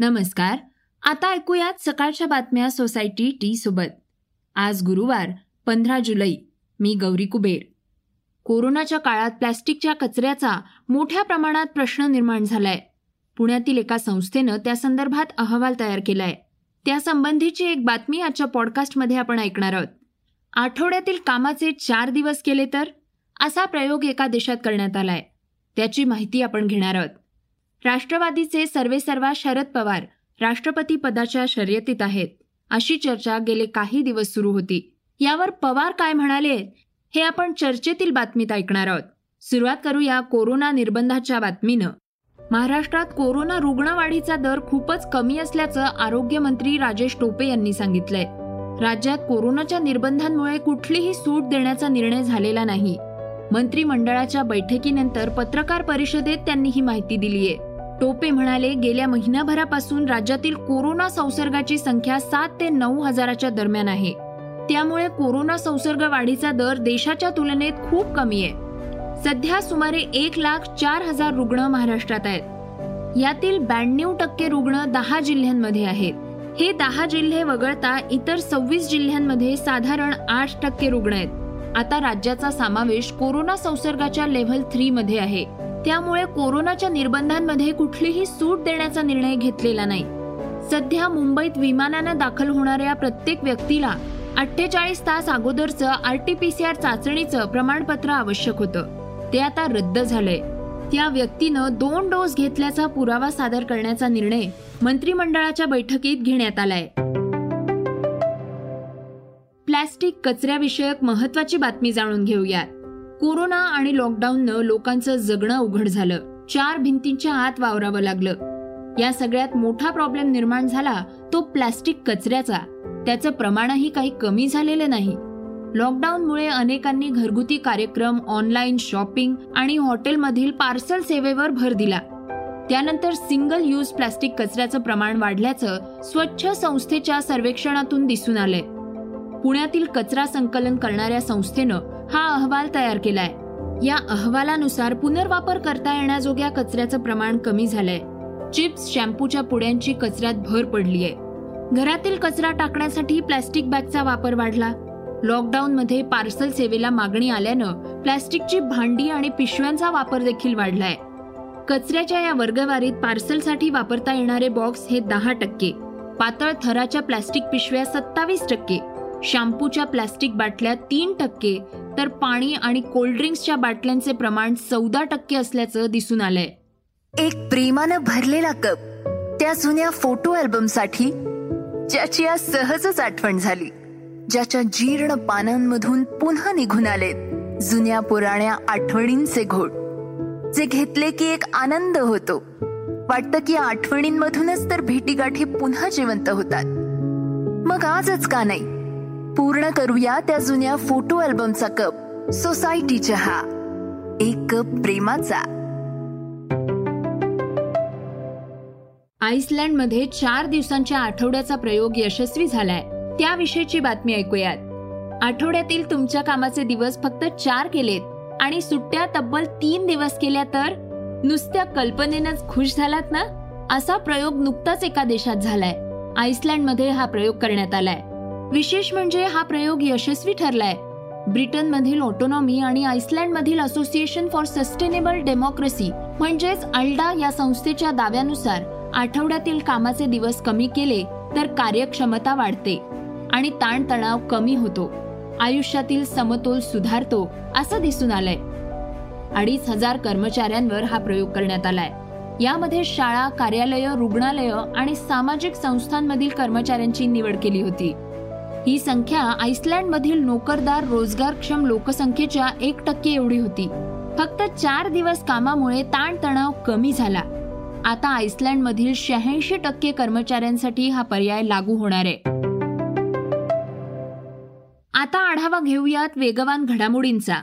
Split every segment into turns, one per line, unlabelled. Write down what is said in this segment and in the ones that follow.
नमस्कार. आता ऐकूयात सकाळच्या बातम्या सोसायटी टी सोबत. आज गुरुवार पंधरा जुलै. मी गौरी कुबेर. कोरोनाच्या काळात प्लॅस्टिकच्या कचऱ्याचा मोठ्या प्रमाणात प्रश्न निर्माण झालाय. पुण्यातील एका संस्थेनं त्या संदर्भात अहवाल तयार केलाय. त्यासंबंधीची एक बातमी आजच्या पॉडकास्टमध्ये आपण ऐकणार आहोत. आठवड्यातील कामाचे चार दिवस केले तर? असा प्रयोग एका देशात करण्यात आलाय. त्याची माहिती आपण घेणार आहोत. राष्ट्रवादीचे सर्वेसर्वा शरद पवार राष्ट्रपती पदाच्या शर्यतीत आहेत अशी चर्चा गेले काही दिवस सुरू होती. यावर पवार काय म्हणाले हे आपण चर्चेतील बातमीत ऐकणार आहोत. सुरुवात करूया कोरोना निर्बंधाच्या बातमीनं. महाराष्ट्रात कोरोना रुग्णवाढीचा दर खूपच कमी असल्याचं आरोग्यमंत्री राजेश टोपे यांनी सांगितलंय. राज्यात कोरोनाच्या निर्बंधांमुळे कुठलीही सूट देण्याचा निर्णय झालेला नाही. मंत्रिमंडळाच्या बैठकीनंतर पत्रकार परिषदेत त्यांनी ही माहिती दिलीय. टोपे म्हणाले गेल्या महिनाभरापासून राज्यातील कोरोना संसर्गाची संख्या सात ते नऊ हजाराच्या दरम्यान आहे. त्यामुळे कोरोना संसर्ग वाढीचा दर देशाच्या तुलनेत खूप कमी आहे. सध्या सुमारे एक लाख चार हजार रुग्ण महाराष्ट्रात आहेत. यातील ब्याण्णव टक्के रुग्ण दहा जिल्ह्यांमध्ये आहेत. हे दहा जिल्हे वगळता इतर सव्वीस जिल्ह्यांमध्ये साधारण आठ टक्के रुग्ण आहेत. आता राज्याचा समावेश कोरोना संसर्गाच्या लेव्हल थ्री मध्ये आहे. त्यामुळे कोरोनाच्या निर्बंधांमध्ये कुठलीही सूट देण्याचा निर्णय घेतलेला नाही. सध्या मुंबईत विमानानं दाखल होणाऱ्या प्रत्येक व्यक्तीला अठ्ठेचाळीस तास अगोदरचं आरटीपीसीआर चाचणीचं प्रमाणपत्र आवश्यक होतं. ते आता रद्द झालंय. त्या व्यक्तीनं दोन डोस घेतल्याचा पुरावा सादर करण्याचा निर्णय मंत्रिमंडळाच्या बैठकीत घेण्यात आलाय. प्लॅस्टिक कचऱ्याविषयक महत्वाची बातमी जाणून घेऊयात. कोरोना आणि लॉकडाऊननं लोकांचं जगणं उघड झालं. चार भिंतींच्या आत वावरावं लागलं. या सगळ्यात मोठा प्रॉब्लेम निर्माण झाला तो प्लॅस्टिक कचऱ्याचा. त्याचं प्रमाणही काही कमी झालेलं नाही. लॉकडाऊनमुळे अनेकांनी घरगुती कार्यक्रम ऑनलाईन शॉपिंग आणि हॉटेलमधील पार्सल सेवेवर भर दिला. त्यानंतर सिंगल यूज प्लास्टिक कचऱ्याचं प्रमाण वाढल्याचं स्वच्छ संस्थेच्या सर्वेक्षणातून दिसून आलंय. पुण्यातील कचरा संकलन करणाऱ्या संस्थेनं हा अहवाल तयार केलाय. या अहवालानुसार पुनर्वापर करता येण्याजोग्या कचऱ्याचं प्रमाण कमी झालंय. चिप्स शॅम्पूच्या पुड्यांची कचऱ्यात भर पडलीय. घरातील कचरा टाकण्यासाठी प्लॅस्टिक बॅगचा वापर वाढला. लॉकडाऊनमध्ये पार्सल सेवेला मागणी आल्यानं प्लॅस्टिकची भांडी आणि पिशव्यांचा वापर देखील वाढलाय. कचऱ्याच्या या वर्गवारीत पार्सलसाठी वापरता येणारे बॉक्स हे दहा टक्के पातळ थराच्या प्लॅस्टिक पिशव्या सत्तावीस टक्के शॅम्पूच्या प्लॅस्टिक बाटल्या तीन टक्के तर पाणी आणि कोल्ड्रिंक्सच्या बाटल्यांचे प्रमाण चौदा टक्के असल्याचं दिसून आलंय.
एक प्रेमानं भरलेला कप त्या जुन्या फोटो अल्बमसाठी ज्याची आज सहजच आठवण झाली ज्याच्या जीर्ण पानांमधून पुन्हा निघून आलेत जुन्या पुराण्या आठवणींचे घोट जे घेतले की एक आनंद होतो. वाटतं की आठवणींमधूनच तर भेटीगाठी पुन्हा जिवंत होतात. मग आजच का नाही? पूर्ण करूया त्या जुन्या फोटो अल्बमचा कप. सोसायटी चहा एक कप प्रेमाचा.
आईसलँडमध्ये चार दिवसांच्या आठवड्याचा प्रयोग यशस्वी झालाय. त्याविषयीची बातमी ऐकूयात. आठवड्यातील तुमच्या कामाचे दिवस फक्त चार केलेत आणि सुट्ट्या तब्बल तीन दिवस केल्या तर? नुसत्या कल्पनेनंच खुश झालात ना? असा प्रयोग नुकताच एका देशात झालाय. आईसलँडमध्ये हा प्रयोग करण्यात आलाय. विशेष म्हणजे हा प्रयोग यशस्वी ठरलाय. ब्रिटनमधील ऑटोनॉमी आणि आईसलँडमधील असोसिएशन फॉर सस्टेनेबल डेमोक्रेसी म्हणजेच अल्डा या संस्थेच्या दाव्यानुसार आठवड्यातील कामाचे दिवस कमी केले तर कार्यक्षमता वाढते आणि ताणतणाव कमी होतो. आयुष्यातील समतोल सुधारतो असं दिसून आलंय. अडीच हजार कर्मचाऱ्यांवर हा प्रयोग करण्यात आलाय. यामध्ये शाळा कार्यालय रुग्णालय आणि सामाजिक संस्थांमधील कर्मचाऱ्यांची निवड केली होती. ही संख्या आईसलँडमधील नोकरदार रोजगारक्षम लोकसंख्येच्या एक टक्के एवढी होती. फक्त चार दिवस कामामुळे ताणतणाव कमी झाला. आता आईसलँडमधील शहाऐंशी टक्के कर्मचाऱ्यांसाठी हा पर्याय लागू होणार आहे. आता आढावा घेऊयात वेगवान घडामोडींचा.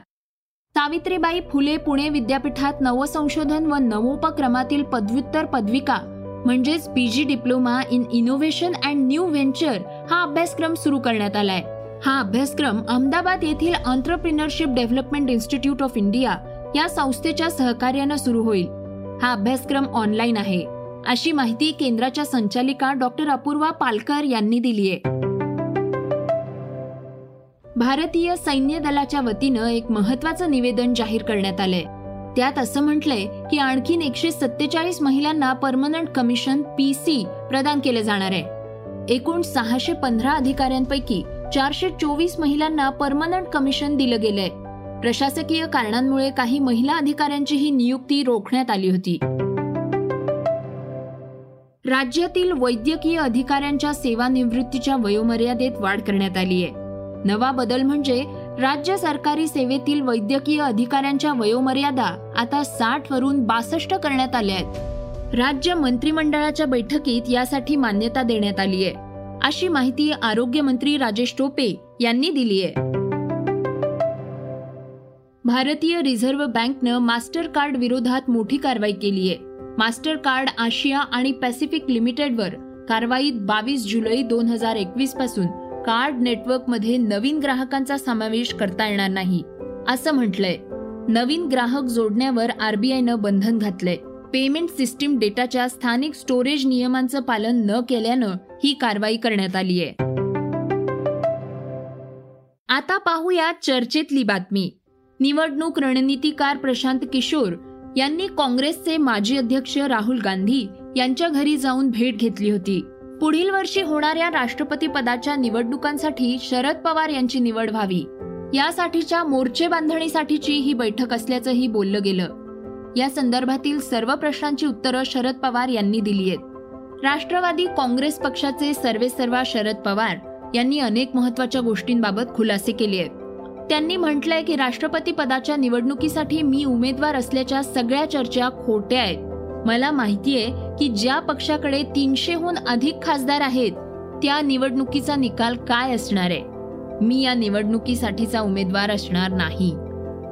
सावित्रीबाई फुले पुणे विद्यापीठात नवसंशोधन व नवोपक्रमातील पदव्युत्तर पदविका म्हणजेच PG diploma in innovation and new venture हा अभ्यासक्रम सुरू करण्यात आलाय. हा अभ्यासक्रम अहमदाबाद येथील entrepreneurship development institute of India या संस्थेच्या सहकार्यानं सुरू होईल. हा अभ्यासक्रम ऑनलाईन आहे. अशी माहिती केंद्राच्या संचालिका डॉक्टर अपूर्वा पालकर यांनी दिली आहे. भारतीय सैन्य दलाच्या वतीनं एक महत्वाचं निवेदन जाहीर करण्यात आलंय. त्यात असं म्हटलंय की आणखीन एकशे सत्तेचाळीस महिलांना परमनंट कमिशन पी सी प्रदान केलं जाणार आहे. एकूण सहाशे पंधरा अधिकाऱ्यांपैकी चारशे चोवीस महिलांना परमनंट कमिशन दिलं गेलंय. प्रशासकीय कारणांमुळे काही महिला अधिकाऱ्यांची ही नियुक्ती रोखण्यात आली होती. राज्यातील वैद्यकीय अधिकाऱ्यांच्या सेवानिवृत्तीच्या वयोमर्यादेत वाढ करण्यात आली आहे नवा बदल म्हणजे राज्य सरकारी सेवेतील वैद्यकीय अधिकाऱ्यांच्या वयोमर्यादा आता साठ वरून बासष्ट करण्यात आल्या आहेत. राज्य मंत्रिमंडळाच्या बैठकीत यासाठी मान्यता देण्यात आली आहे. अशी माहिती आरोग्यमंत्री राजेश टोपे यांनी दिली आहे. भारतीय रिझर्व्ह बँकनं मास्टर कार्ड विरोधात मोठी कारवाई केली आहे. मास्टर कार्ड आशिया आणि पॅसिफिक लिमिटेडवर कारवाईत बावीस जुलै दोन हजार एकवीसपासून कार्ड नेटवर्कमध्ये नवीन ग्राहकांचा समावेश करता येणार नाही असं म्हटलंय. नवीन ग्राहक जोडण्यावर आरबीआयनं बंधन घातलंय. पेमेंट सिस्टीम डेटाच्या स्थानिक स्टोरेज नियमांचं पालन न केल्यानं ही कारवाई करण्यात आली आहे आता पाहूया चर्चेतली बातमी. निवडणूक रणनीतीकार प्रशांत किशोर यांनी काँग्रेसचे माजी अध्यक्ष राहुल गांधी यांच्या घरी जाऊन भेट घेतली होती. पुढील वर्षी होणाऱ्या राष्ट्रपती पदाच्या निवडणुकांसाठी शरद पवार यांची निवड व्हावी. यासाठीच्या मोर्चे बांधणीसाठीची ही बैठक असल्याचंही बोललं गेलं. या संदर्भातील सर्व प्रश्नांची उत्तरं शरद पवार यांनी दिली आहेत. राष्ट्रवादी काँग्रेस पक्षाचे सर्वेसर्वा शरद पवार यांनी अनेक महत्त्वाच्या गोष्टींबाबत खुलासे केले आहेत. त्यांनी म्हटलंय की राष्ट्रपती पदाच्या निवडणुकीसाठी मी उमेदवार असल्याच्या सगळ्या चर्चा खोट्या आहेत. मला माहितीये की ज्या पक्षाकडे तीनशेहून अधिक खासदार आहेत त्या निवडणुकीचा निकाल काय असणार आहे? मी या निवडणुकीसाठीचा उमेदवार असणार नाही.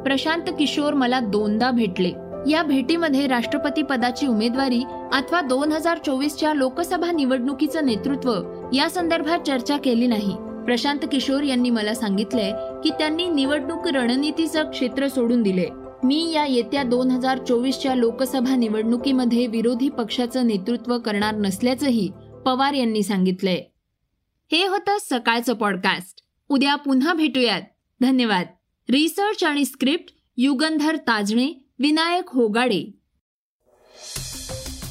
प्रशांत किशोर मला दोनदा भेटले. या भेटीमध्ये राष्ट्रपती पदाची उमेदवारी अथवा दोन हजार चोवीसच्या लोकसभा निवडणुकीचं नेतृत्व या संदर्भात चर्चा केली नाही. प्रशांत किशोर यांनी मला सांगितलंय की त्यांनी निवडणूक रणनीतीचं क्षेत्र सोडून दिले मी या येत्या दोन हजार चोवीसच्या लोकसभा निवडणुकीमध्ये विरोधी पक्षाचं नेतृत्व करणार नसल्याचंही पवार यांनी सांगितलंय. हे होतं सकाळचं पॉडकास्ट उद्या पुन्हा भेटूयात. धन्यवाद. रिसर्च आणि स्क्रिप्ट युगंधर ताजणे विनायक होगाडे.